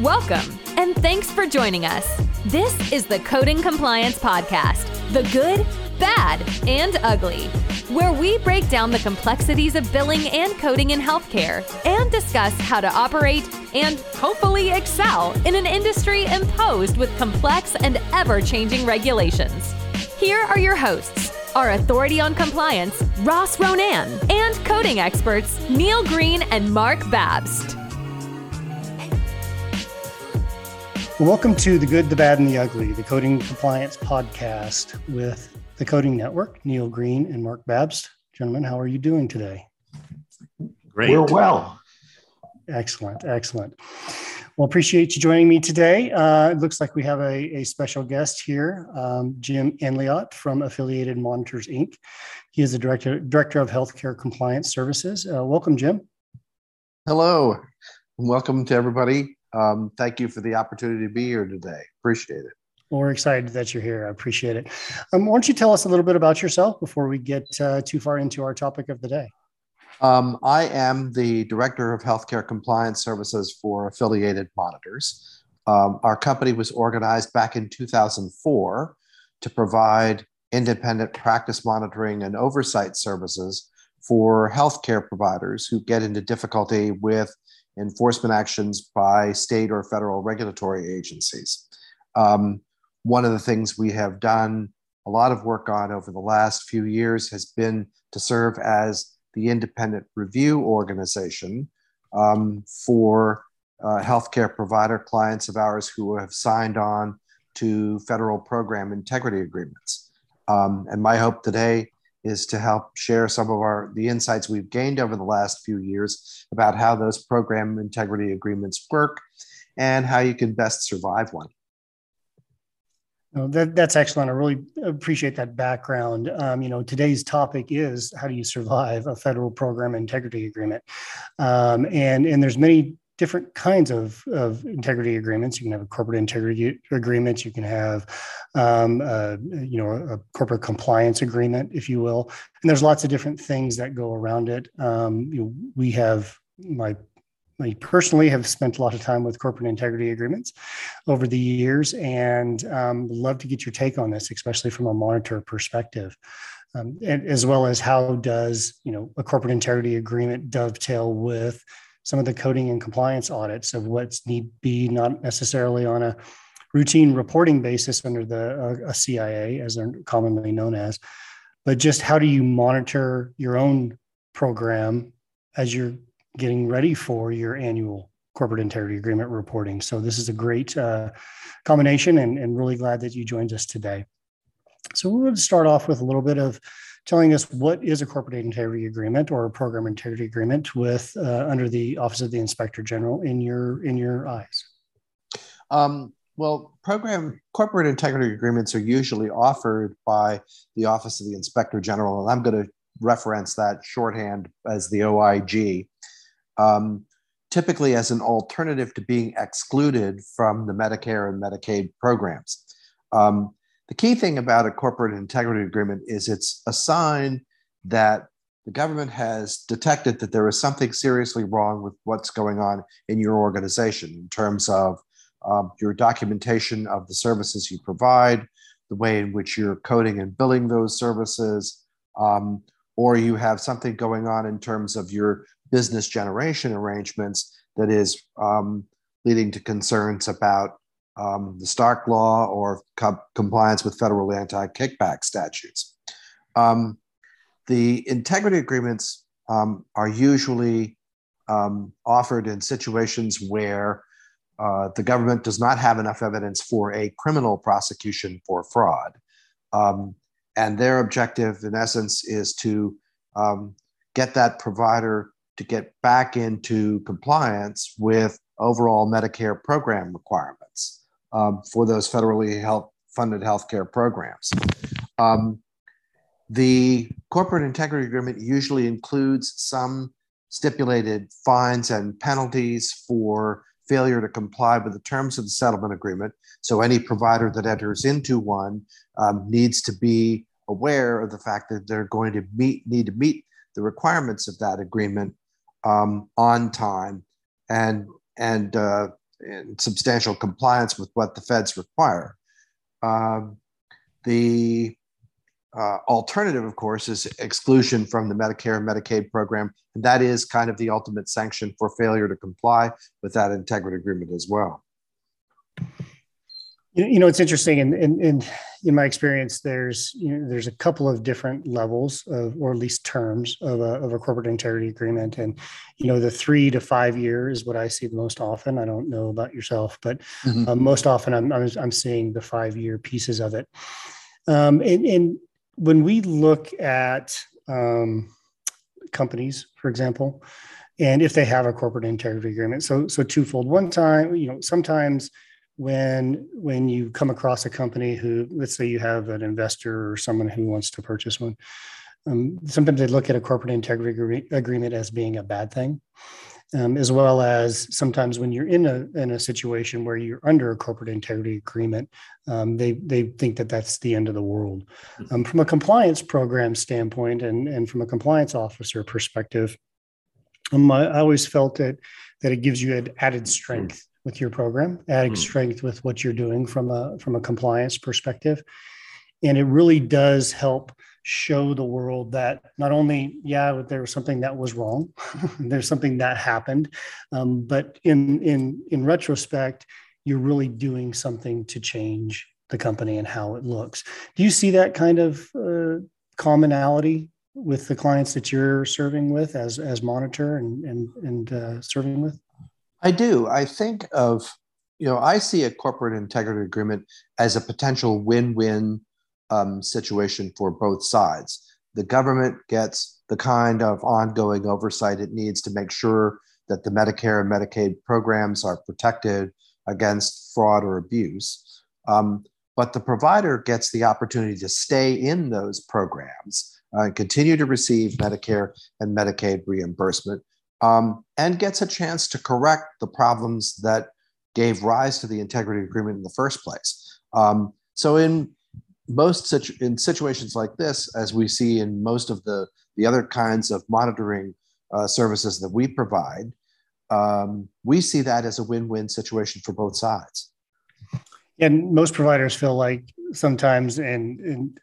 Welcome, and thanks for joining us. This is the Coding Compliance Podcast the good, bad, and ugly, where we break down the complexities of billing and coding in healthcare and discuss how to operate and hopefully excel in an industry imposed with complex and ever changing regulations. Here are your hosts our authority on compliance, Ross Ronan, and coding experts, Neil Green and Mark Babst. Welcome to The Good, the Bad, and the Ugly, the Coding Compliance Podcast with the Coding Network, Neil Green and Mark Babst. Gentlemen, how are you doing today? Great. We're well. Excellent, excellent. Well, appreciate you joining me today. Uh, it looks like we have a, a special guest here, um, Jim Anliot from Affiliated Monitors Inc. He is the director director of healthcare compliance services. Uh, welcome, Jim. Hello, and welcome to everybody. Um, thank you for the opportunity to be here today. Appreciate it. Well, we're excited that you're here. I appreciate it. Um, why don't you tell us a little bit about yourself before we get uh, too far into our topic of the day? Um, I am the Director of Healthcare Compliance Services for Affiliated Monitors. Um, our company was organized back in 2004 to provide independent practice monitoring and oversight services for healthcare providers who get into difficulty with enforcement actions by state or federal regulatory agencies. Um, one of the things we have done a lot of work on over the last few years has been to serve as the independent review organization um, for uh, healthcare provider clients of ours who have signed on to federal program integrity agreements. Um, and my hope today is to help share some of our the insights we've gained over the last few years about how those program integrity agreements work and how you can best survive one. That, that's excellent. I really appreciate that background. Um, you know, today's topic is how do you survive a federal program integrity agreement, um, and and there's many different kinds of, of integrity agreements. You can have a corporate integrity agreement. You can have, um, uh, you know, a, a, corporate compliance agreement, if you will. And there's lots of different things that go around it. Um, you know, we have my I personally have spent a lot of time with corporate integrity agreements over the years, and um, love to get your take on this, especially from a monitor perspective, um, and as well as how does you know a corporate integrity agreement dovetail with some of the coding and compliance audits of what's need be not necessarily on a routine reporting basis under the uh, CIA, as they're commonly known as, but just how do you monitor your own program as you're getting ready for your annual corporate integrity agreement reporting. So this is a great uh, combination, and, and really glad that you joined us today. So to start off with a little bit of telling us what is a corporate integrity agreement or a program integrity agreement with uh, under the Office of the Inspector General in your in your eyes. Um, well, program corporate integrity agreements are usually offered by the Office of the Inspector General, and I'm going to reference that shorthand as the OIG. Um, typically as an alternative to being excluded from the Medicare and Medicaid programs. Um, the key thing about a corporate integrity agreement is it's a sign that the government has detected that there is something seriously wrong with what's going on in your organization in terms of um, your documentation of the services you provide, the way in which you're coding and billing those services, um, or you have something going on in terms of your business generation arrangements that is um, leading to concerns about um, the Stark Law or co- compliance with federal anti kickback statutes. Um, the integrity agreements um, are usually um, offered in situations where uh, the government does not have enough evidence for a criminal prosecution for fraud. Um, and their objective, in essence, is to um, get that provider to get back into compliance with overall Medicare program requirements um, for those federally funded healthcare programs. Um, the corporate integrity agreement usually includes some stipulated fines and penalties for failure to comply with the terms of the settlement agreement. So any provider that enters into one um, needs to be aware of the fact that they're going to meet need to meet the requirements of that agreement um, on time and and uh, in substantial compliance with what the feds require. Um, the uh, alternative, of course, is exclusion from the Medicare and Medicaid program. And that is kind of the ultimate sanction for failure to comply with that integrity agreement as well. You know, it's interesting, and in, in, in, in, my experience, there's you know, there's a couple of different levels of, or at least terms of a, of a corporate integrity agreement, and you know, the three to five year is what I see the most often. I don't know about yourself, but mm-hmm. uh, most often I'm, I'm, I'm seeing the five year pieces of it. Um, and, and when we look at um, companies, for example, and if they have a corporate integrity agreement, so so twofold. One time, you know, sometimes when when you come across a company who, let's say, you have an investor or someone who wants to purchase one, um, sometimes they look at a corporate integrity agreement as being a bad thing um, as well as sometimes when you're in a in a situation where you're under a corporate integrity agreement, um, they they think that that's the end of the world. Mm-hmm. Um, from a compliance program standpoint, and and from a compliance officer perspective, um, I, I, always felt that that it gives you an added strength with your program, adding mm-hmm. strength with what you're doing from a from a compliance perspective, and it really does help show the world that not only yeah there was something that was wrong there's something that happened um, but in in in retrospect you're really doing something to change the company and how it looks. Do you see that kind of uh, commonality with the clients that you're serving with as as monitor and and and uh, serving with i do i think of you know i see a corporate integrity agreement as a potential win-win um, situation for both sides. The government gets the kind of ongoing oversight it needs to make sure that the Medicare and Medicaid programs are protected against fraud or abuse. Um, but the provider gets the opportunity to stay in those programs uh, and continue to receive Medicare and Medicaid reimbursement um, and gets a chance to correct the problems that gave rise to the integrity agreement in the first place. Um, so, in most situ- in situations like this, as we see in most of the the other kinds of monitoring uh, services that we provide, um, we see that as a win-win situation for both sides. And most providers feel like sometimes, and, and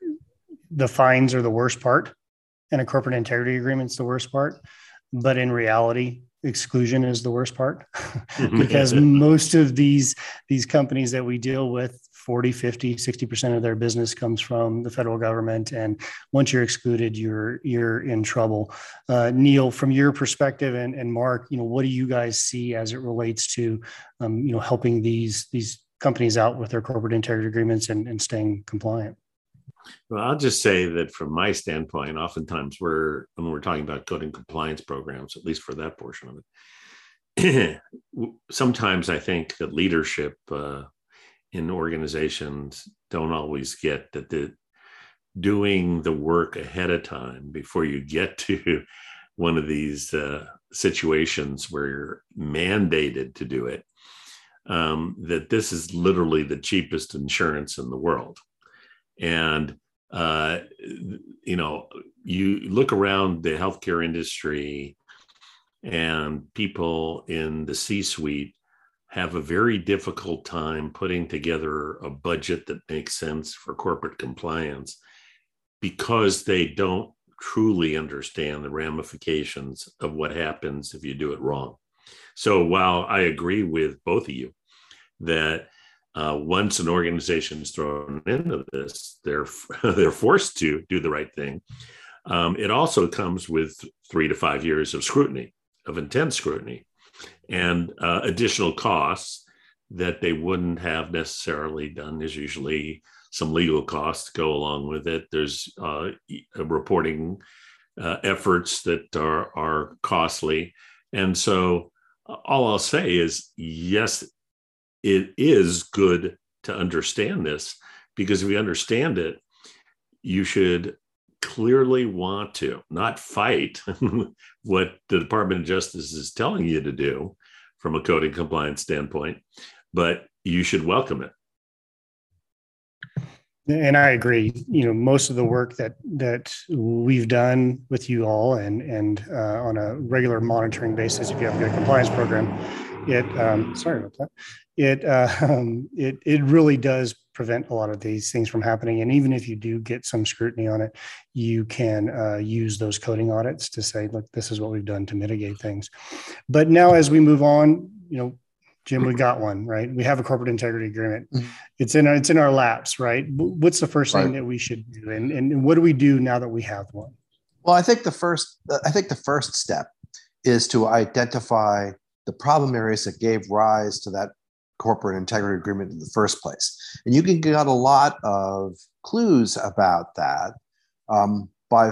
the fines are the worst part, and a corporate integrity agreement is the worst part. But in reality, exclusion is the worst part. Because most of these these companies that we deal with 40 50 60% of their business comes from the federal government. And once you're excluded you're you're in trouble. Uh, neil from your perspective and, and mark you know what do you guys see as it relates to um, you know helping these these companies out with their corporate integrity agreements and, and staying compliant well, I'll just say that from my standpoint, oftentimes we're when we're talking about coding compliance programs, at least for that portion of it, sometimes I think that leadership uh, in organizations don't always get that the doing the work ahead of time before you get to one of these uh, situations where you're mandated to do it um, that this is literally the cheapest insurance in the world and uh, you know you look around the healthcare industry and people in the c suite have a very difficult time putting together a budget that makes sense for corporate compliance because they don't truly understand the ramifications of what happens if you do it wrong. So while I agree with both of you that uh, once an organization is thrown into this, they're they're forced to do the right thing. Um, it also comes with three to five years of scrutiny, of intense scrutiny and uh, additional costs that they wouldn't have necessarily done. There's usually some legal costs go along with it. There's uh, reporting uh, efforts that are, are costly. And so all I'll say is yes, it is good to understand this because if you understand it, you should clearly want to, not fight what the Department of Justice is telling you to do from a coding compliance standpoint, but you should welcome it. And I agree. You know, most of the work that that we've done with you all, and and uh, on a regular monitoring basis, if you have a good compliance program, it um, sorry about that. It uh, um, it it really does prevent a lot of these things from happening. And even if you do get some scrutiny on it, you can uh, use those coding audits to say, look, this is what we've done to mitigate things. But now, as we move on, you know, Jim, we got one, right? We have a corporate integrity agreement. Mm-hmm. It's in our, it's in our laps, right? What's the first right. thing that we should do, and, and what do we do now that we have one? Well, I think the first I think the first step is to identify the problem areas that gave rise to that corporate integrity agreement in the first place. And you can get a lot of clues about that um, by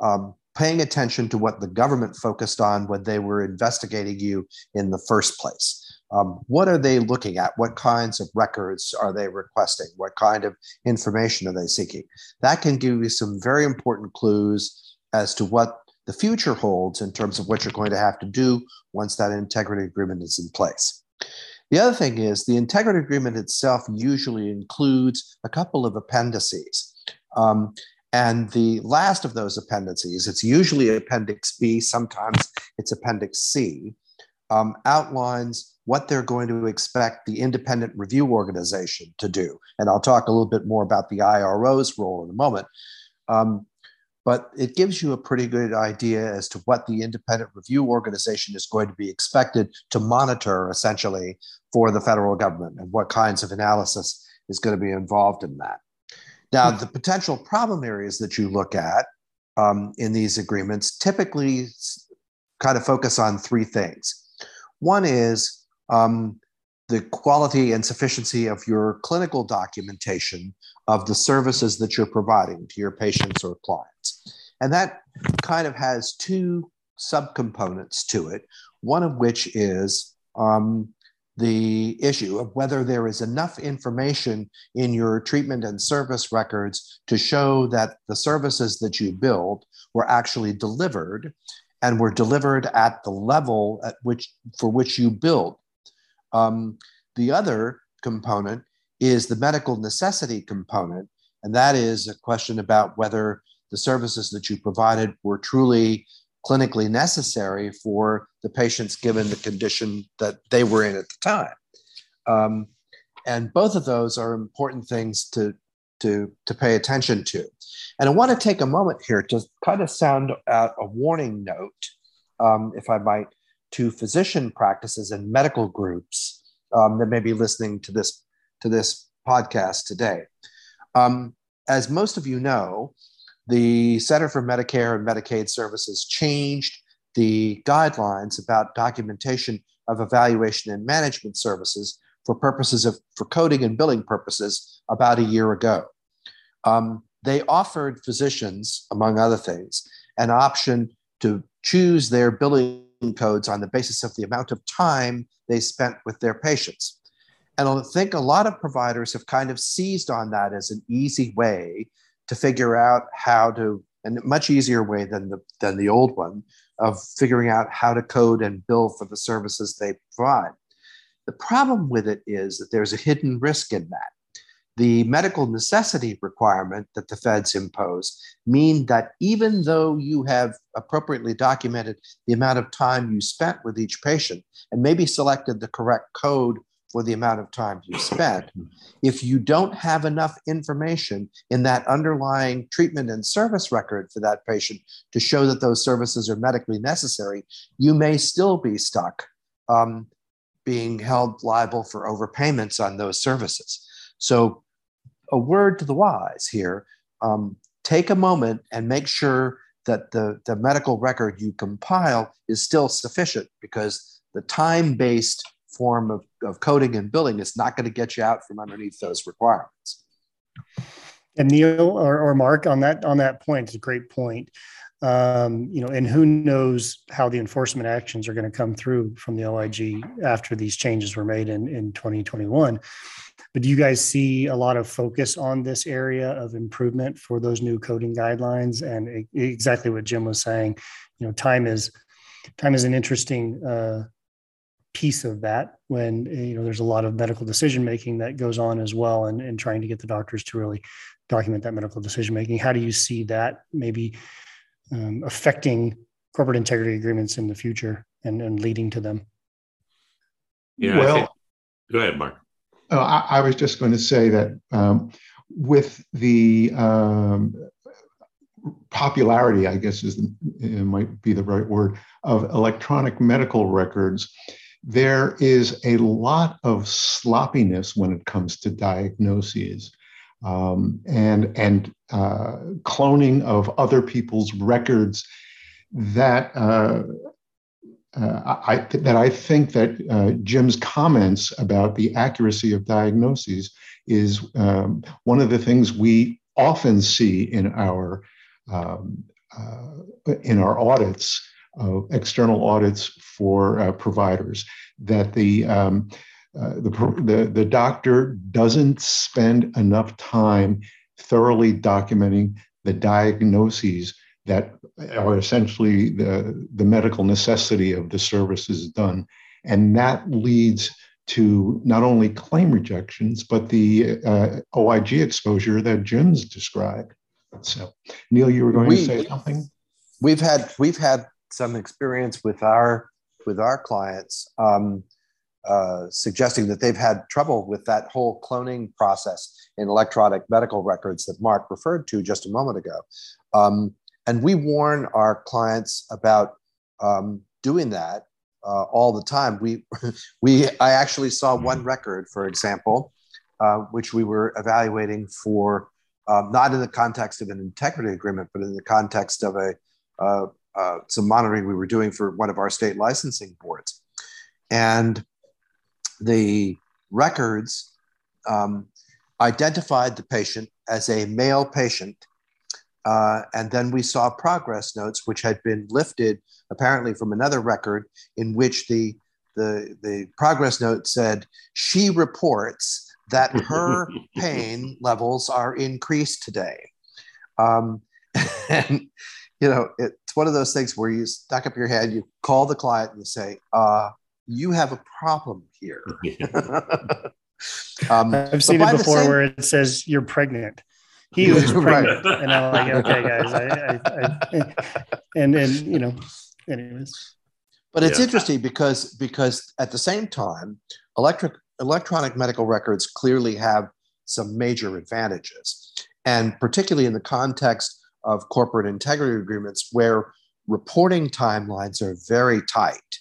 um, paying attention to what the government focused on when they were investigating you in the first place. Um, what are they looking at? What kinds of records are they requesting? What kind of information are they seeking? That can give you some very important clues as to what the future holds in terms of what you're going to have to do once that integrity agreement is in place. The other thing is the integrity agreement itself usually includes a couple of appendices. Um, and the last of those appendices, it's usually Appendix B, sometimes it's Appendix C, um, outlines what they're going to expect the independent review organization to do. And I'll talk a little bit more about the IRO's role in a moment. Um, but it gives you a pretty good idea as to what the independent review organization is going to be expected to monitor essentially for the federal government and what kinds of analysis is going to be involved in that. Now, the potential problem areas that you look at um, in these agreements typically kind of focus on three things. One is um, the quality and sufficiency of your clinical documentation of the services that you're providing to your patients or clients. And that kind of has two subcomponents to it, one of which is um, the issue of whether there is enough information in your treatment and service records to show that the services that you billed were actually delivered and were delivered at the level at which for which you billed. Um, the other component is the medical necessity component, and that is a question about whether the services that you provided were truly clinically necessary for the patients given the condition that they were in at the time. Um, and both of those are important things to, to, to pay attention to. And I want to take a moment here to kind of sound out a warning note, um, if I might, to physician practices and medical groups um, that may be listening to this to this podcast today. Um, as most of you know, the Center for Medicare and Medicaid Services changed the guidelines about documentation of evaluation and management services for purposes of for coding and billing purposes about a year ago. Um, they offered physicians, among other things, an option to choose their billing codes on the basis of the amount of time they spent with their patients. And I think a lot of providers have kind of seized on that as an easy way to figure out how to, and a much easier way than the, than the old one, of figuring out how to code and bill for the services they provide. The problem with it is that there's a hidden risk in that the medical necessity requirement that the feds impose mean that even though you have appropriately documented the amount of time you spent with each patient and maybe selected the correct code for the amount of time you spent if you don't have enough information in that underlying treatment and service record for that patient to show that those services are medically necessary you may still be stuck um, being held liable for overpayments on those services so a word to the wise here. Um, take a moment and make sure that the, the medical record you compile is still sufficient because the time based form of, of coding and billing is not going to get you out from underneath those requirements. And Neil or, or Mark on that on that point, it's a great point. Um, you know, and who knows how the enforcement actions are going to come through from the OIG after these changes were made in, in 2021. But do you guys see a lot of focus on this area of improvement for those new coding guidelines? And exactly what Jim was saying, you know, time is time is an interesting uh, piece of that when you know there's a lot of medical decision making that goes on as well, and, and trying to get the doctors to really document that medical decision making. How do you see that maybe um, affecting corporate integrity agreements in the future and, and leading to them? Yeah. Well, think, go ahead, Mark. Oh, I, I, was just going to say that um, with the um, popularity, I guess is the, might be the right word, of electronic medical records, there is a lot of sloppiness when it comes to diagnoses um, and and uh, cloning of other people's records that uh, uh, I, that I think that uh, Jim's comments about the accuracy of diagnoses is um, one of the things we often see in our um, uh, in our audits, external audits for uh, providers, that the um, uh, the, the, the doctor doesn't spend enough time thoroughly documenting the diagnoses that are essentially the, the medical necessity of the services done. And that leads to not only claim rejections, but the uh, OIG exposure that Jim's described. So, Neil, you were going we, to say something. We've had we've had some experience with our with our clients. Um, uh, suggesting that they've had trouble with that whole cloning process in electronic medical records that Mark referred to just a moment ago. Um, and we warn our clients about um, doing that uh, all the time. We, we, I actually saw one record, for example, uh, which we were evaluating for um, not in the context of an integrity agreement, but in the context of a uh, uh, some monitoring we were doing for one of our state licensing boards. And the records um, identified the patient as a male patient. Uh, and then we saw progress notes, which had been lifted apparently from another record in which the, the, the progress note said, she reports that her pain levels are increased today. Um, and, you know, it's one of those things where you stack up your head, you call the client and you say, uh, you have a problem here. um, I've seen it before same... where it says you're pregnant. He was pregnant, right. and I'm like, okay, guys, I, I, I, and and you know, anyways. But it's yeah. interesting because because at the same time, electric electronic medical records clearly have some major advantages, and particularly in the context of corporate integrity agreements, where reporting timelines are very tight.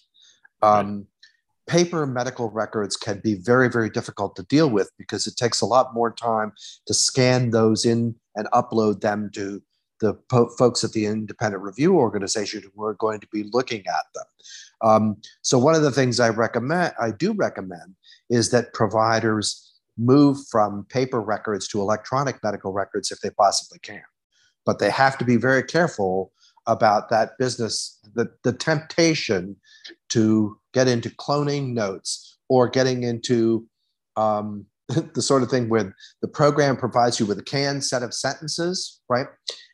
Um, paper medical records can be very, very difficult to deal with because it takes a lot more time to scan those in and upload them to the po- folks at the independent review organization who are going to be looking at them. Um, so one of the things I recommend, I do recommend, is that providers move from paper records to electronic medical records if they possibly can. But they have to be very careful about that business, the, the temptation to get into cloning notes or getting into um, the sort of thing where the program provides you with a canned set of sentences, right?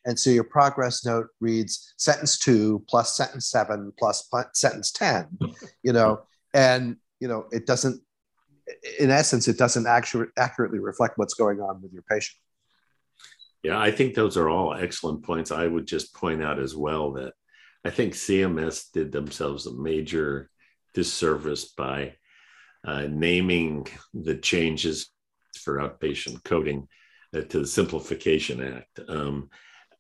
And so your progress note reads sentence two plus sentence seven plus sentence 10, you know, and, you know, it doesn't, in essence, it doesn't actually accurately reflect what's going on with your patient. Yeah, I think those are all excellent points. I would just point out as well that I think CMS did themselves a major disservice by uh, naming the changes for outpatient coding uh, to the Simplification Act. Um,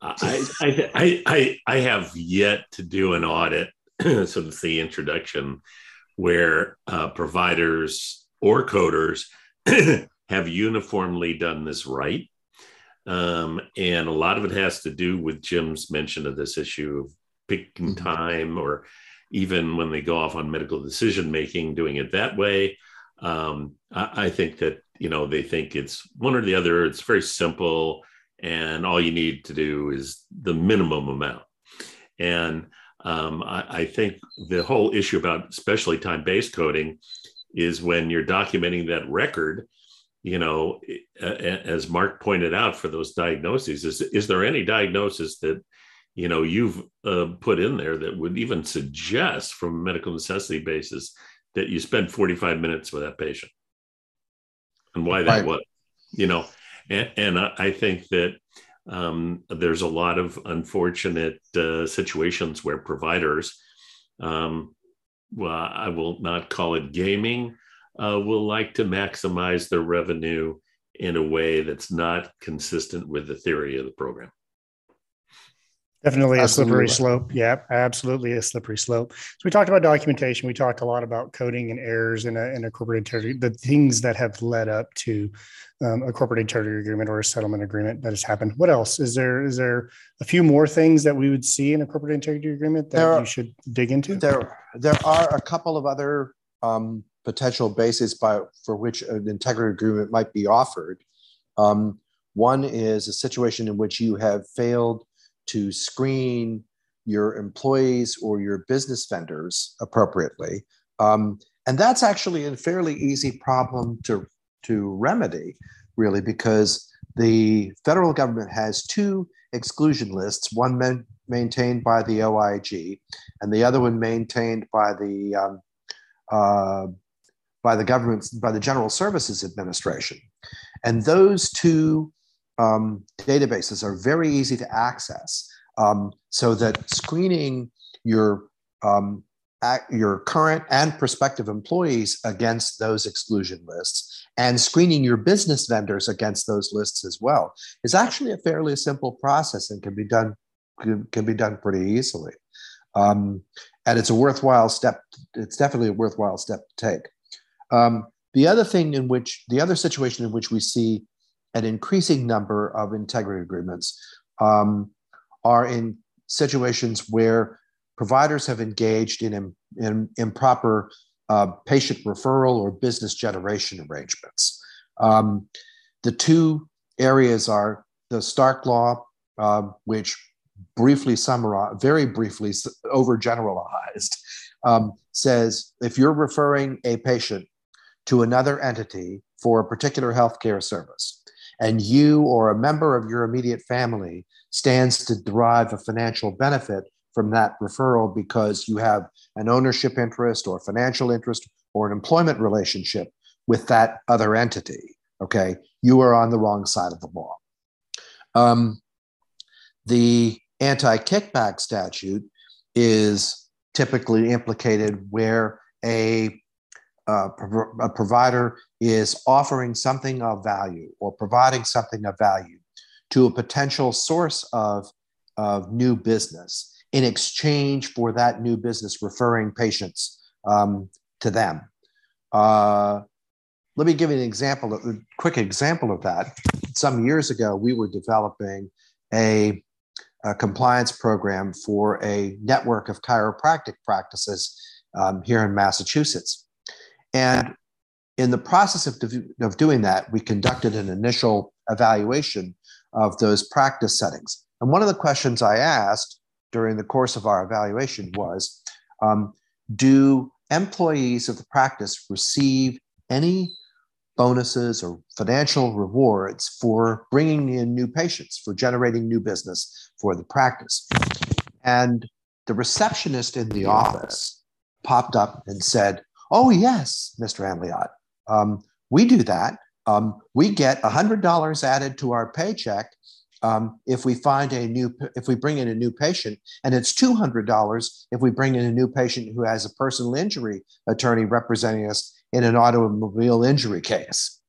I, I, I, I, have yet to do an audit since the introduction where uh, providers or coders have uniformly done this right. Um, and a lot of it has to do with Jim's mention of this issue of picking mm-hmm. time or even when they go off on medical decision making, doing it that way. Um, I, I, think that you know they think it's one or the other. It's very simple, and all you need to do is the minimum amount. And um, I, I, think the whole issue about especially time based coding is when you're documenting that record you know, as Mark pointed out for those diagnoses, is, is there any diagnosis that, you know, you've uh, put in there that would even suggest from a medical necessity basis that you spend 45 minutes with that patient and why that right. was, you know, and, and I think that um, there's a lot of unfortunate uh, situations where providers, um, well, I will not call it gaming, uh, will like to maximize their revenue in a way that's not consistent with the theory of the program. Definitely a slippery slope. Yeah, absolutely a slippery slope. So we talked about documentation. We talked a lot about coding and errors in a, in a corporate integrity, the things that have led up to um, a corporate integrity agreement or a settlement agreement that has happened. What else is there? Is there a few more things that we would see in a corporate integrity agreement that are, you should dig into? There, there are a couple of other um, potential bases by for which an integrity agreement might be offered. Um, one is a situation in which you have failed to screen your employees or your business vendors appropriately. Um, and that's actually a fairly easy problem to, to remedy, really, because the federal government has two exclusion lists, one man, maintained by the OIG and the other one maintained by the um, uh, by the government by the General Services Administration, and those two um, databases are very easy to access um, so that screening your um, your current and prospective employees against those exclusion lists and screening your business vendors against those lists as well is actually a fairly simple process and can be done can be done pretty easily. Um, and it's a worthwhile step it's definitely a worthwhile step to take um, the other thing in which the other situation in which we see an increasing number of integrity agreements um, are in situations where providers have engaged in, in improper uh, patient referral or business generation arrangements. Um, the two areas are the Stark Law, uh, which briefly summarized, very briefly overgeneralized, um, says if you're referring a patient to another entity for a particular healthcare service, and you or a member of your immediate family stands to derive a financial benefit from that referral because you have an ownership interest or financial interest or an employment relationship with that other entity. Okay, you are on the wrong side of the law. Um, the anti kickback statute is typically implicated where a a provider is offering something of value or providing something of value to a potential source of, of new business in exchange for that new business referring patients um, to them. Uh, let me give you an example, a quick example of that. Some years ago, we were developing a, a compliance program for a network of chiropractic practices um, here in Massachusetts. And in the process of, of doing that, we conducted an initial evaluation of those practice settings. And one of the questions I asked during the course of our evaluation was um, Do employees of the practice receive any bonuses or financial rewards for bringing in new patients, for generating new business for the practice? And the receptionist in the office popped up and said, Oh, yes, Mr. Anliot. Um, we do that. Um, we get $100 added to our paycheck um, if we find a new, if we bring in a new patient, and it's $200 if we bring in a new patient who has a personal injury attorney representing us in an automobile injury case.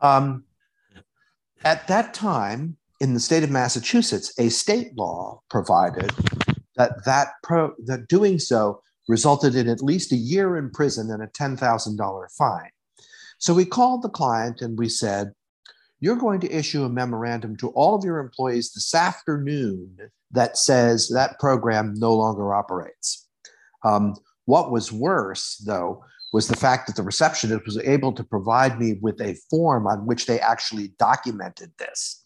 Um, at that time, in the state of Massachusetts, a state law provided that that pro, that doing so resulted in at least a year in prison and a $10,000 fine. So we called the client and we said, You're going to issue a memorandum to all of your employees this afternoon that says that program no longer operates. Um, what was worse, though, was the fact that the receptionist was able to provide me with a form on which they actually documented this.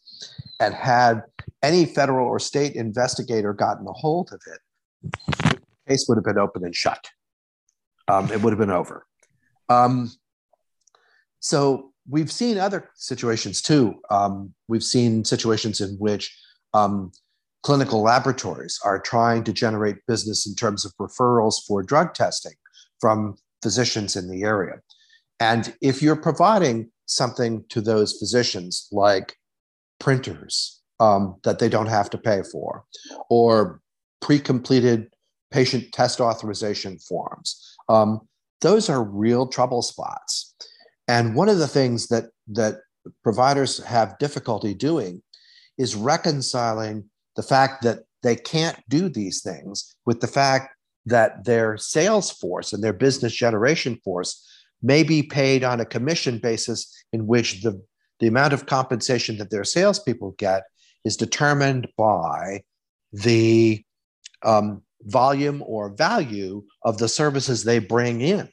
And had any federal or state investigator gotten a hold of it, case would have been open and shut. Um, it would have been over. Um, so we've seen other situations too. Um, we've seen situations in which um, clinical laboratories are trying to generate business in terms of referrals for drug testing from physicians in the area. And if you're providing something to those physicians like printers um, that they don't have to pay for, or pre completed patient test authorization forms, um, those are real trouble spots. And one of the things that that providers have difficulty doing is reconciling the fact that they can't do these things with the fact that their sales force and their business generation force may be paid on a commission basis in which the, the amount of compensation that their salespeople get is determined by the um, volume or value of the services they bring in.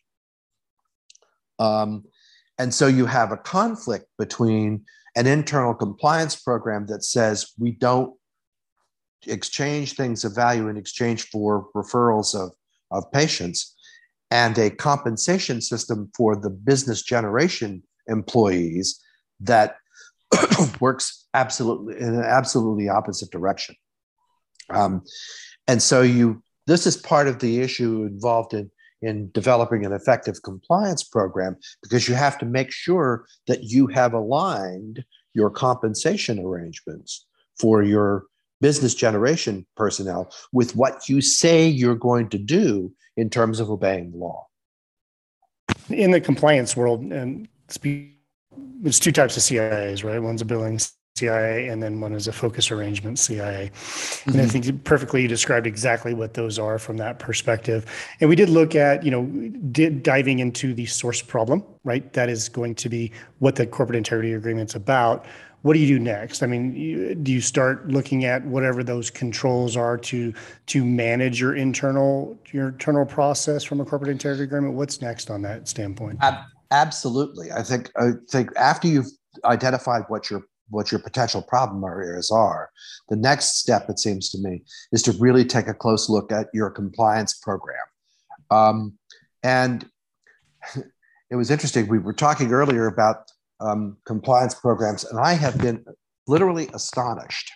Um, and so you have a conflict between an internal compliance program that says we don't exchange things of value in exchange for referrals of, of patients and a compensation system for the business generation employees that works absolutely in an absolutely opposite direction. Um, and so you this is part of the issue involved in in developing an effective compliance program because you have to make sure that you have aligned your compensation arrangements for your business generation personnel with what you say you're going to do in terms of obeying the law. In the compliance world, and there's two types of CIAs, right? One's a billing CIA, and then one is a focus arrangement CIA. Mm-hmm. And I mm-hmm. think perfectly you described exactly what those are from that perspective. And we did look at, you know, did diving into the source problem, right? That is going to be what the corporate integrity agreement's about. What do you do next? I mean, you, do you start looking at whatever those controls are to to manage your internal your internal process from a corporate integrity agreement? What's next on that standpoint? Ab- absolutely, I think I think after you've identified what your what your potential problem areas are. The next step, it seems to me, is to really take a close look at your compliance program. Um, and it was interesting. We were talking earlier about um, compliance programs, and I have been literally astonished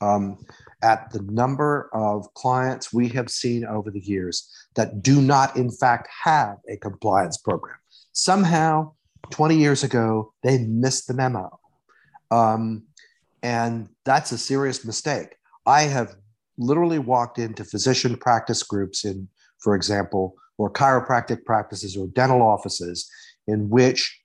um, at the number of clients we have seen over the years that do not, in fact, have a compliance program. Somehow, 20 years ago, they missed the memo. Um, and that's a serious mistake. I have literally walked into physician practice groups in, for example, or chiropractic practices or dental offices in which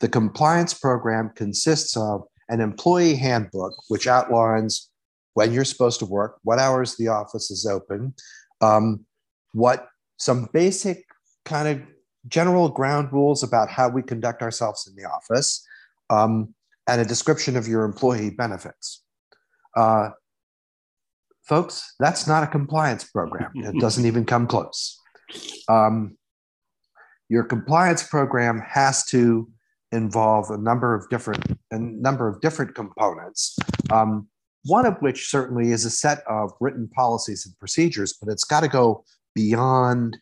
the compliance program consists of an employee handbook, which outlines when you're supposed to work, what hours the office is open, um, what some basic kind of general ground rules about how we conduct ourselves in the office, um, and a description of your employee benefits. Uh, folks, that's not a compliance program. It doesn't even come close. Um, your compliance program has to involve a number of different a number of different components. Um, one of which certainly is a set of written policies and procedures, but it's got to go beyond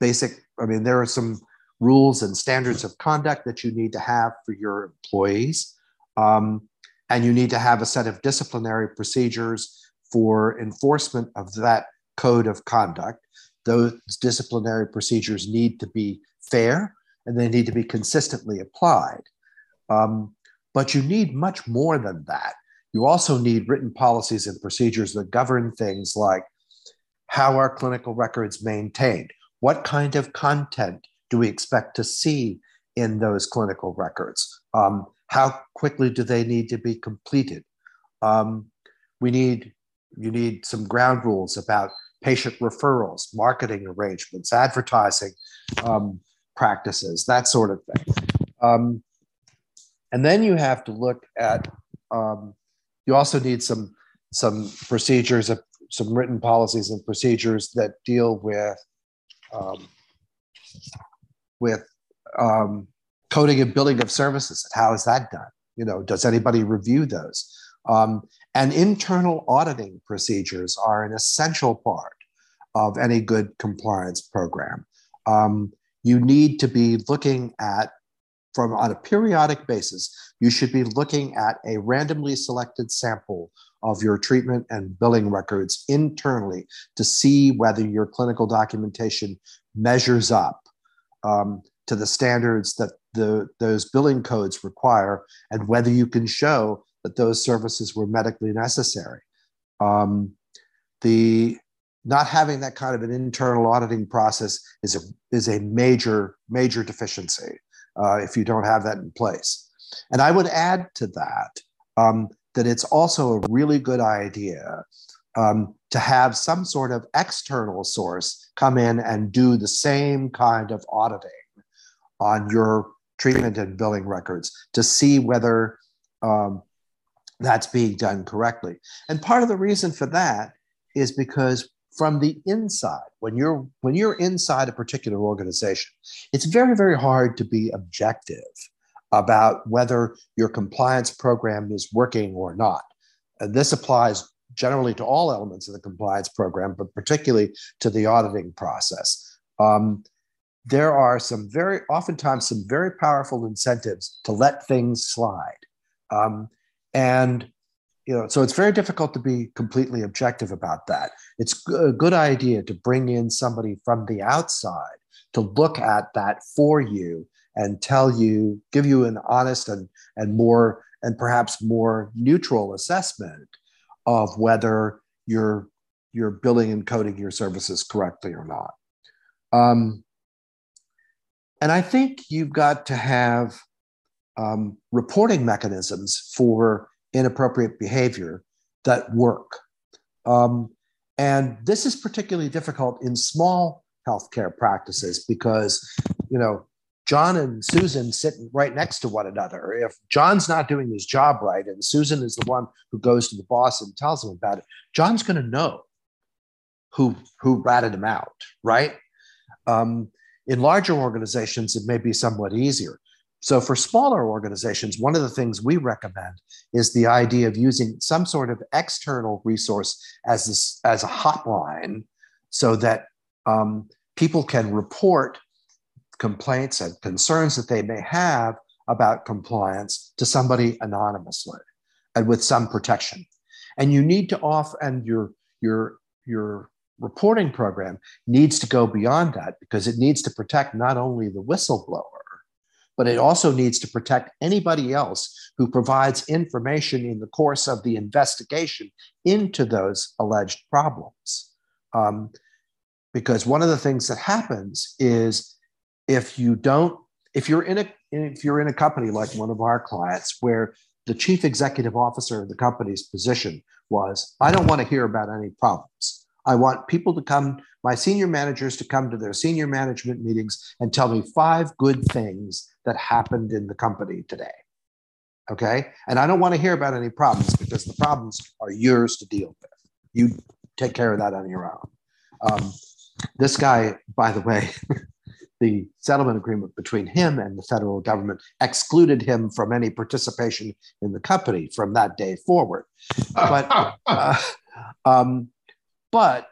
basic. I mean, there are some rules and standards of conduct that you need to have for your employees. Um, and you need to have a set of disciplinary procedures for enforcement of that code of conduct. Those disciplinary procedures need to be fair and they need to be consistently applied. Um, but you need much more than that. You also need written policies and procedures that govern things like how are clinical records maintained? What kind of content do we expect to see in those clinical records? Um, how quickly do they need to be completed? Um, we need you need some ground rules about patient referrals, marketing arrangements, advertising um, practices, that sort of thing. Um, and then you have to look at. Um, you also need some some procedures, uh, some written policies and procedures that deal with um, with um, coding and billing of services. How is that done? You know, does anybody review those? Um, and internal auditing procedures are an essential part of any good compliance program. Um, you need to be looking at, from on a periodic basis, you should be looking at a randomly selected sample of your treatment and billing records internally to see whether your clinical documentation measures up um, to the standards that the, those billing codes require and whether you can show that those services were medically necessary. Um, the not having that kind of an internal auditing process is a is a major major deficiency uh, if you don't have that in place. And I would add to that um, that it's also a really good idea um, to have some sort of external source come in and do the same kind of auditing on your treatment and billing records to see whether um, that's being done correctly. And part of the reason for that is because from the inside when you're when you're inside a particular organization it's very very hard to be objective about whether your compliance program is working or not and this applies generally to all elements of the compliance program but particularly to the auditing process um, there are some very oftentimes some very powerful incentives to let things slide. Um, and you know so it's very difficult to be completely objective about that. It's a good idea to bring in somebody from the outside to look at that for you and tell you give you an honest and and more and perhaps more neutral assessment of whether you're you're billing and coding your services correctly or not. Um, and i think you've got to have um, reporting mechanisms for inappropriate behavior that work. Um, and this is particularly difficult in small healthcare practices because, you know, John and Susan sit right next to one another. If John's not doing his job right and Susan is the one who goes to the boss and tells him about it, John's going to know who who ratted him out, right? Um, in larger organizations, it may be somewhat easier. So, for smaller organizations, one of the things we recommend is the idea of using some sort of external resource as, this, as a hotline so that um, people can report complaints and concerns that they may have about compliance to somebody anonymously and with some protection. And you need to off, and your, your, your reporting program needs to go beyond that because it needs to protect not only the whistleblower but it also needs to protect anybody else who provides information in the course of the investigation into those alleged problems. Um, because one of the things that happens is if you don't, if you're in a if you're in a company like one of our clients where the chief executive officer of the company's position was, I don't want to hear about any problems. I want people to come, my senior managers to come to their senior management meetings and tell me five good things that happened in the company today. Okay. And I don't want to hear about any problems because the problems are yours to deal with. You take care of that on your own. Um, this guy, by the way, the settlement agreement between him and the federal government excluded him from any participation in the company from that day forward. But, uh, um, but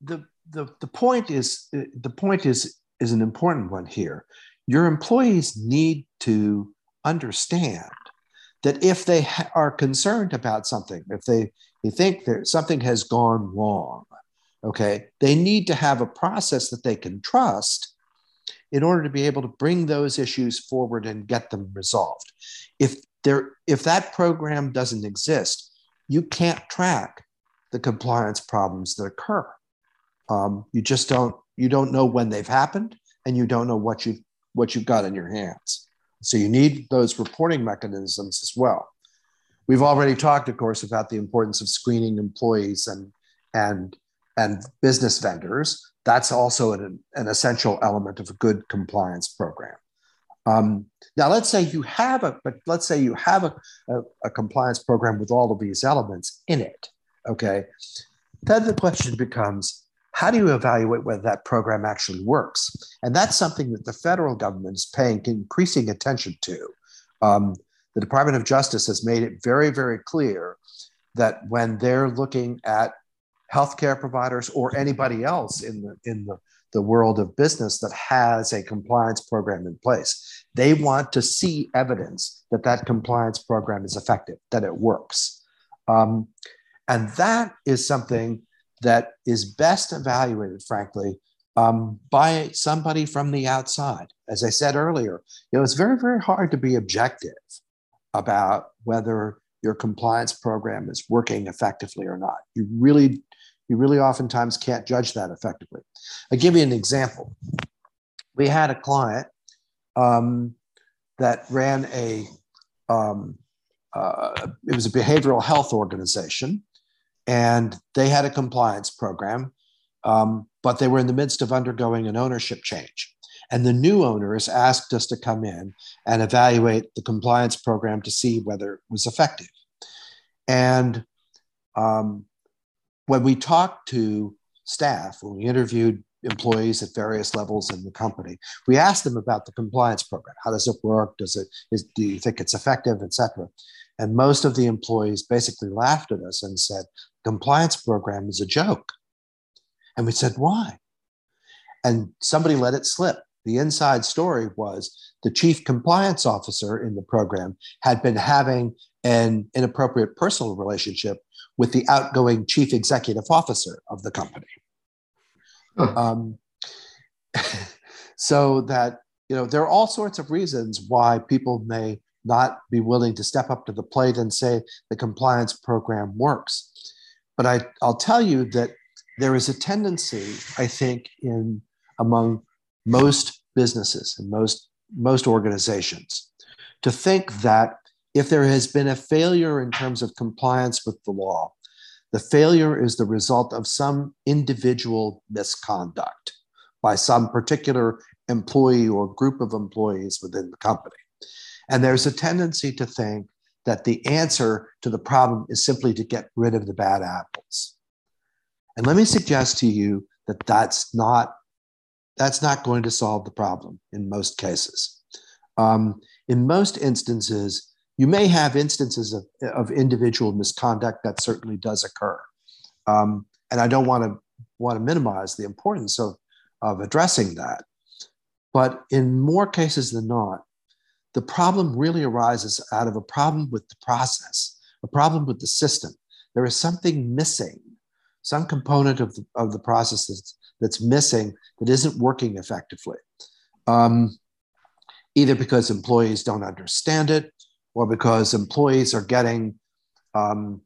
the, the, the point is the point is is an important one here your employees need to understand that if they ha- are concerned about something, if they, they think that something has gone wrong, okay, they need to have a process that they can trust in order to be able to bring those issues forward and get them resolved. If there, if that program doesn't exist, you can't track the compliance problems that occur. Um, you just don't you don't know when they've happened, and you don't know what you've what you've got in your hands. So you need those reporting mechanisms as well. We've already talked, of course, about the importance of screening employees and and and business vendors. That's also an, an essential element of a good compliance program. Um, now, let's say you have a, but let's say you have a, a, a compliance program with all of these elements in it. Okay, then the question becomes: how do you evaluate whether that program actually works? And that's something that the federal government is paying increasing attention to. Um, the Department of Justice has made it very, very clear that when they're looking at healthcare providers or anybody else in the in the, the world of business that has a compliance program in place, they want to see evidence that that compliance program is effective, that it works. Um, and that is something that is best evaluated, frankly, um, by somebody from the outside. As I said earlier, you know, it's very, very hard to be objective about whether your compliance program is working effectively or not. You really, You really oftentimes can't judge that effectively. I'll give you an example. We had a client um, that ran a, um, uh, it was a behavioral health organization, and they had a compliance program, um, but they were in the midst of undergoing an ownership change. And the new owners asked us to come in and evaluate the compliance program to see whether it was effective. And um, when we talked to staff, when we interviewed employees at various levels in the company, we asked them about the compliance program. How does it work? Does it is, do you think it's effective, et cetera? And most of the employees basically laughed at us and said, compliance program is a joke. And we said, why? And somebody let it slip. The inside story was the chief compliance officer in the program had been having an inappropriate personal relationship with the outgoing chief executive officer of the company. Huh. Um, so that, you know, there are all sorts of reasons why people may not be willing to step up to the plate and say the compliance program works. But I, I'll tell you that there is a tendency, I think, in among most businesses and most most organizations to think that if there has been a failure in terms of compliance with the law, the failure is the result of some individual misconduct by some particular employee or group of employees within the company. And there's a tendency to think that the answer to the problem is simply to get rid of the bad apples. And let me suggest to you that that's not that's not going to solve the problem in most cases. Um, in most instances, you may have instances of, of individual misconduct that certainly does occur. Um, and I don't want to want to minimize the importance of, of addressing that. But in more cases than not, the problem really arises out of a problem with the process, a problem with the system. There is something missing, some component of the, of the process that's, that's missing that isn't working effectively. Um, either because employees don't understand it or because employees are getting um,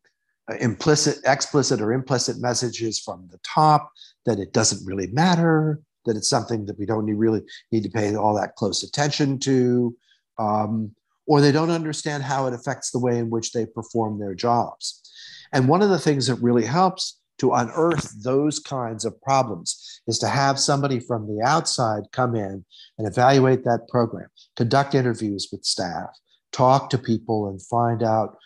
implicit, explicit, or implicit messages from the top that it doesn't really matter, that it's something that we don't really need to pay all that close attention to, um, or they don't understand how it affects the way in which they perform their jobs. And one of the things that really helps to unearth those kinds of problems is to have somebody from the outside come in and evaluate that program, conduct interviews with staff, talk to people, and find out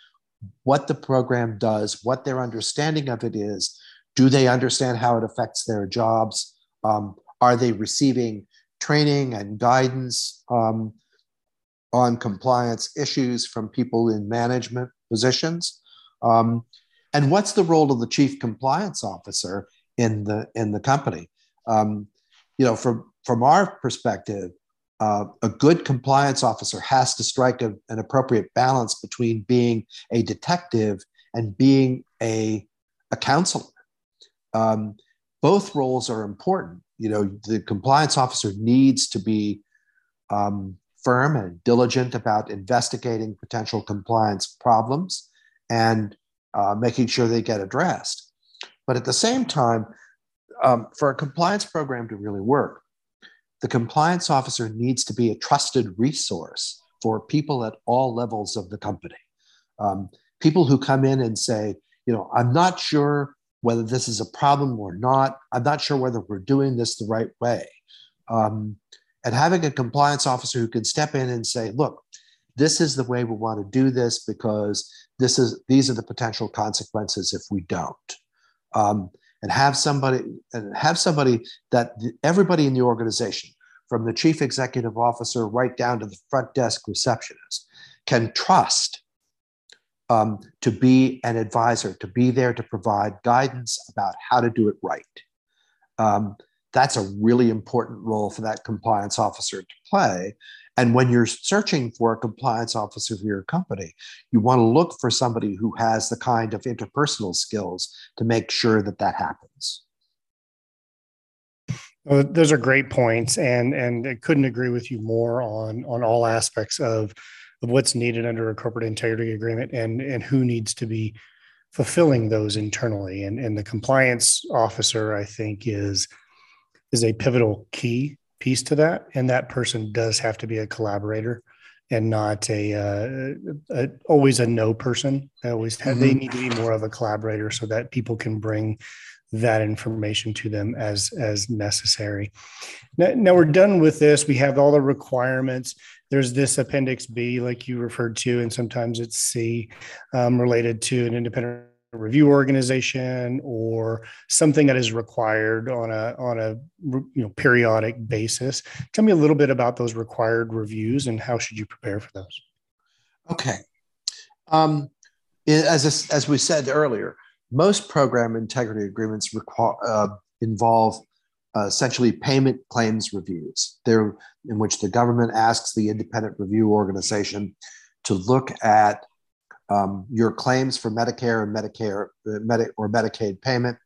what the program does, what their understanding of it is. Do they understand how it affects their jobs? Um, are they receiving training and guidance um, on compliance issues from people in management positions? Um, and what's the role of the chief compliance officer in the in the company? Um, you know from from our perspective uh, a good compliance officer has to strike a, an appropriate balance between being a detective and being a, a counselor. Um, both roles are important. You know the compliance officer needs to be um, firm and diligent about investigating potential compliance problems and uh, making sure they get addressed. But at the same time, um, for a compliance program to really work, the compliance officer needs to be a trusted resource for people at all levels of the company. Um, people who come in and say, you know, I'm not sure whether this is a problem or not. I'm not sure whether we're doing this the right way. Um, and having a compliance officer who can step in and say, look, this is the way we want to do this because this is these are the potential consequences if we don't. Um, and have somebody and have somebody that everybody in the organization from the chief executive officer right down to the front desk receptionist can trust um, to be an advisor to be there to provide guidance about how to do it right. Um, that's a really important role for that compliance officer to play and when you're searching for a compliance officer for your company, you want to look for somebody who has the kind of interpersonal skills to make sure that that happens. Well, those are great points, and and I couldn't agree with you more on on all aspects of of what's needed under a corporate integrity agreement and and who needs to be fulfilling those internally. And, and the compliance officer, I think, is is a pivotal key piece to that. And that person does have to be a collaborator and not a, uh, a always a no person. They always have, mm-hmm. they need to be more of a collaborator so that people can bring that information to them as as necessary. Now, now, we're done with this. We have all the requirements. There's this Appendix B, like you referred to, and sometimes it's C, um, related to an independent review organization or something that is required on a on a you know periodic basis. Tell me a little bit about those required reviews and how should you prepare for those? Okay. Um, as as we said earlier, most program integrity agreements require, uh, involve uh, essentially payment claims reviews. They're in which the government asks the independent review organization to look at um, your claims for Medicare and Medicare uh, Medi- or Medicaid payment,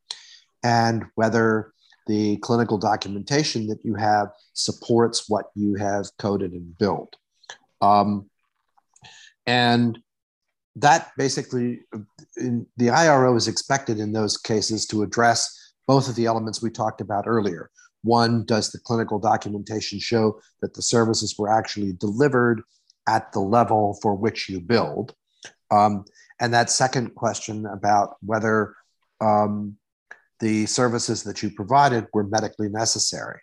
and whether the clinical documentation that you have supports what you have coded and billed. Um, and that basically, the IRO is expected in those cases to address both of the elements we talked about earlier. One, does the clinical documentation show that the services were actually delivered at the level for which you billed? Um, and that second question about whether um, the services that you provided were medically necessary.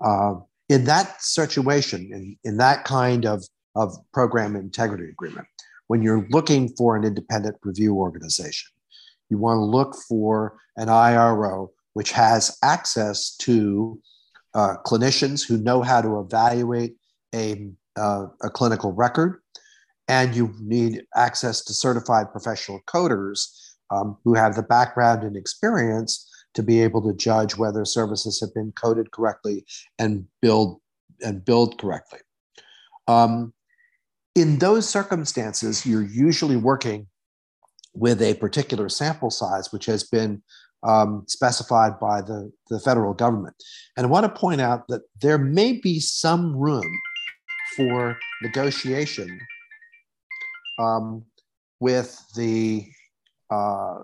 Uh, in that situation, in, in that kind of, of program integrity agreement, when you're looking for an independent review organization. You want to look for an IRO which has access to uh, clinicians who know how to evaluate a, uh, a clinical record, and you need access to certified professional coders um, who have the background and experience to be able to judge whether services have been coded correctly and billed and billed correctly. Um, in those circumstances, you're usually working with a particular sample size, which has been um, specified by the, the federal government. And I want to point out that there may be some room for negotiation um, with the uh,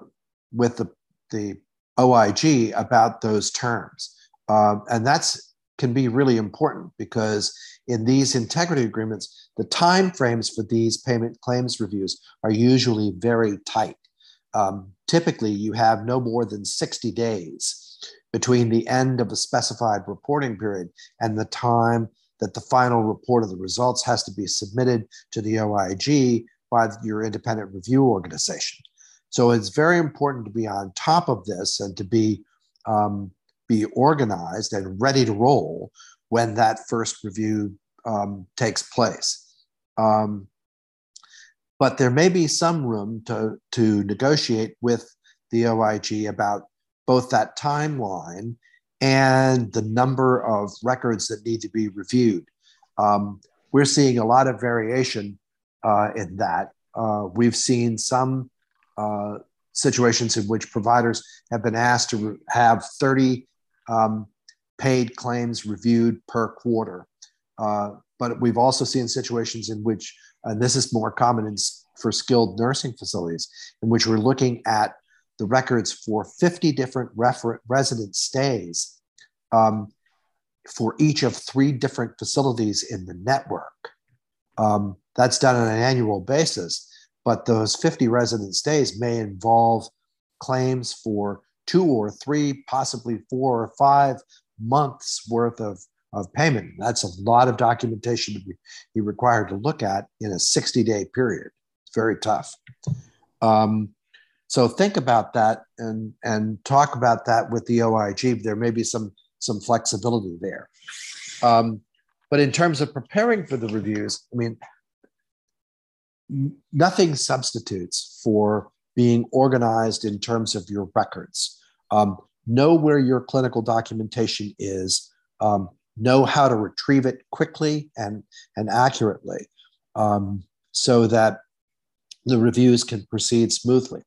with the the OIG about those terms, um, and that's can be really important because in these integrity agreements, the time frames for these payment claims reviews are usually very tight. Um, typically, you have no more than 60 days between the end of a specified reporting period and the time that the final report of the results has to be submitted to the OIG by your independent review organization. So it's very important to be on top of this and to be um, be organized and ready to roll when that first review um, takes place. Um, but there may be some room to, to negotiate with the OIG about both that timeline and the number of records that need to be reviewed. Um, we're seeing a lot of variation uh, in that. Uh, we've seen some uh, situations in which providers have been asked to re- have 30 um, paid claims reviewed per quarter. Uh, but we've also seen situations in which, and this is more common in, for skilled nursing facilities, in which we're looking at the records for 50 different refer- resident stays um, for each of three different facilities in the network. Um, that's done on an annual basis, but those 50 resident stays may involve claims for two or three, possibly four or five months worth of, of payment. That's a lot of documentation to be, required to look at in a 60 day period. It's very tough. Um, so think about that and, and talk about that with the OIG. There may be some, some flexibility there. Um, but in terms of preparing for the reviews, I mean, nothing substitutes for being organized in terms of your records. Um, know where your clinical documentation is, um, know how to retrieve it quickly and, and accurately um, so that the reviews can proceed smoothly.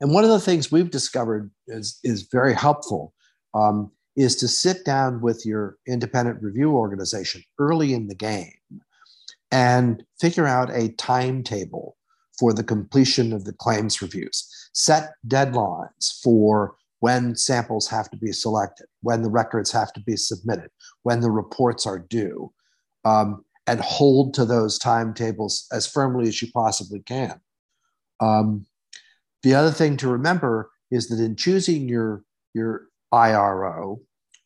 And one of the things we've discovered is, is very helpful um, is to sit down with your independent review organization early in the game and figure out a timetable for the completion of the claims reviews. Set deadlines for when samples have to be selected, when the records have to be submitted, when the reports are due, um, and hold to those timetables as firmly as you possibly can. Um, the other thing to remember is that in choosing your, your IRO,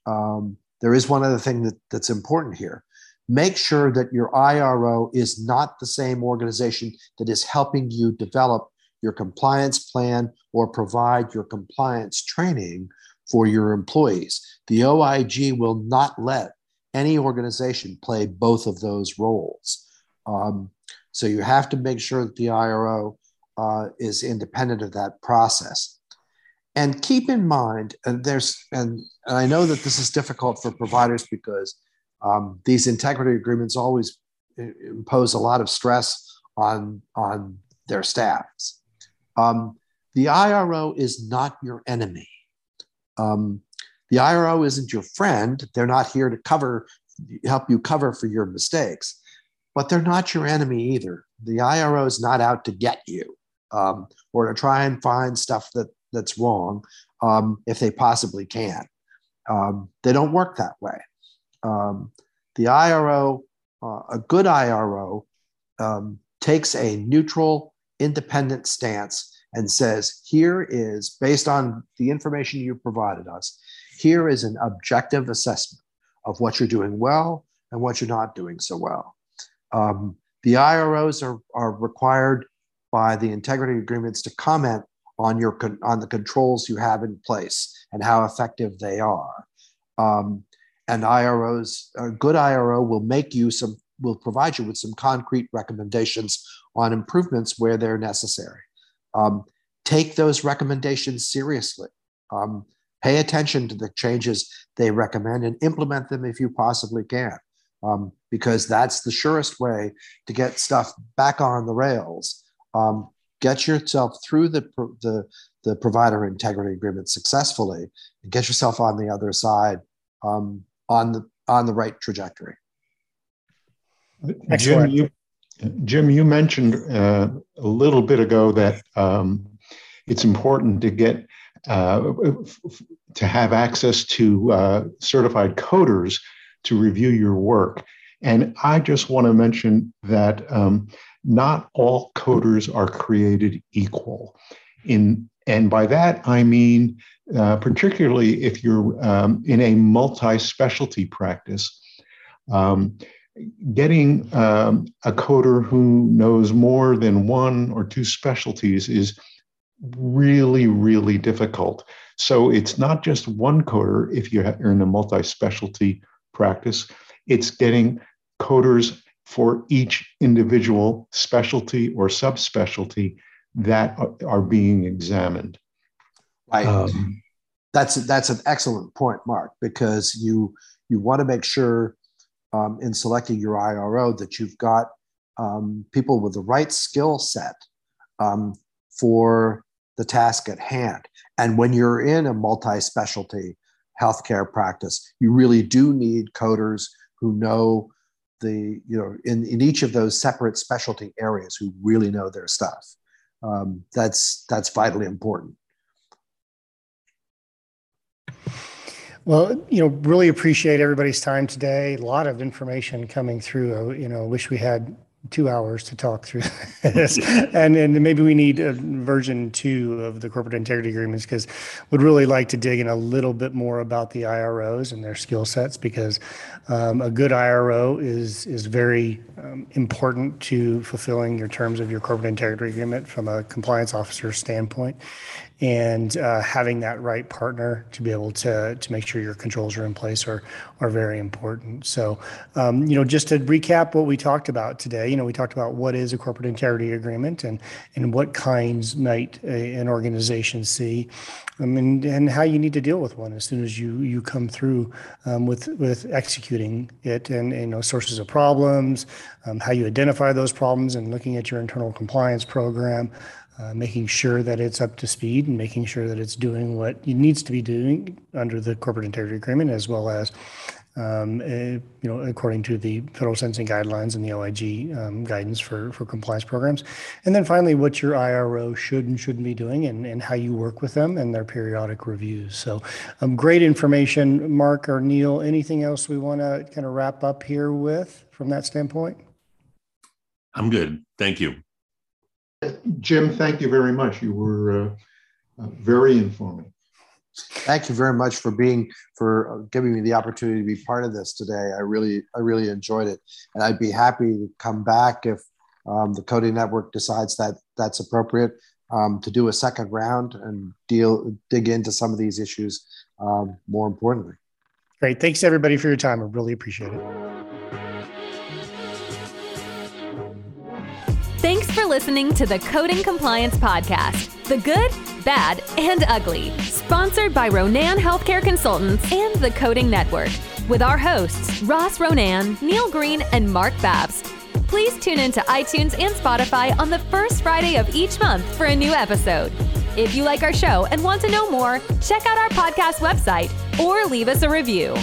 um, there is one other thing that, that's important here. Make sure that your IRO is not the same organization that is helping you develop your compliance plan or provide your compliance training for your employees. The OIG will not let any organization play both of those roles. Um, so you have to make sure that the IRO uh, is independent of that process. And keep in mind, and there's, and, and I know that this is difficult for providers because um, these integrity agreements always impose a lot of stress on, on their staffs. Um, the IRO is not your enemy. Um, the IRO isn't your friend. They're not here to cover, help you cover for your mistakes, but they're not your enemy either. The IRO is not out to get you um, or to try and find stuff that that's wrong um, if they possibly can. Um, they don't work that way. Um, the IRO, uh, a good IRO, um, takes a neutral, independent stance and says, here is, based on the information you provided us, here is an objective assessment of what you're doing well and what you're not doing so well. Um, the IROs are, are required by the integrity agreements to comment on your on the controls you have in place and how effective they are. Um, and IROs, a good IRO will make you some, will provide you with some concrete recommendations on improvements where they're necessary. Um, take those recommendations seriously. Um, pay attention to the changes they recommend and implement them if you possibly can, um, because that's the surest way to get stuff back on the rails um, get yourself through the, the, the provider integrity agreement successfully and get yourself on the other side um, on the on the right trajectory. Jim, you, Jim, you mentioned uh, a little bit ago that um, it's important to get uh, to have access to uh, certified coders to review your work. And I just want to mention that um, not all coders are created equal. In, and by that, I mean, uh, particularly if you're um, in a multi specialty practice, um, getting um, a coder who knows more than one or two specialties is really, really difficult. So it's not just one coder if you're in a multi specialty practice, it's getting coders for each individual specialty or subspecialty that are being examined. Right. Um, that's that's an excellent point, Mark, because you you want to make sure um, in selecting your IRO that you've got um, people with the right skill set um, for the task at hand. And when you're in a multi-specialty healthcare practice, you really do need coders who know the you know in, in each of those separate specialty areas who really know their stuff um, that's that's vitally important well you know really appreciate everybody's time today. A lot of information coming through. You know wish we had two hours to talk through this. And and maybe we need a version two of the corporate integrity agreements because would really like to dig in a little bit more about the iros and their skill sets because um, a good iro is is very um, important to fulfilling your terms of your corporate integrity agreement from a compliance officer standpoint and uh, having that right partner to be able to to make sure your controls are in place are are very important. So, um, you know, just to recap what we talked about today, you know, we talked about what is a corporate integrity agreement and and what kinds might a, an organization see, um, and and how you need to deal with one as soon as you you come through um, with with executing it, and, and, you know sources of problems, um, how you identify those problems, and looking at your internal compliance program. Uh, making sure that it's up to speed and making sure that it's doing what it needs to be doing under the corporate integrity agreement, as well as um, you know, according to the federal sentencing guidelines and the OIG um, guidance for, for compliance programs. And then finally, what your IRO should and shouldn't be doing and, and how you work with them and their periodic reviews. So um, great information. Mark or Neil, anything else we want to kind of wrap up here with from that standpoint? I'm good. Thank you. Jim, thank you very much. You were uh, uh, very informative. Thank you very much for being for uh, giving me the opportunity to be part of this today. I really I really enjoyed it, and I'd be happy to come back if um, the Coding Network decides that that's appropriate um, to do a second round and deal dig into some of these issues um, more importantly. Great, thanks everybody for your time. I really appreciate it. For listening to the Coding Compliance Podcast The Good, Bad, and Ugly, sponsored by Ronan Healthcare Consultants and the Coding Network, with our hosts, Ross Ronan, Neil Green, and Mark Babs. Please tune in to iTunes and Spotify on the first Friday of each month for a new episode. If you like our show and want to know more, check out our podcast website or leave us a review.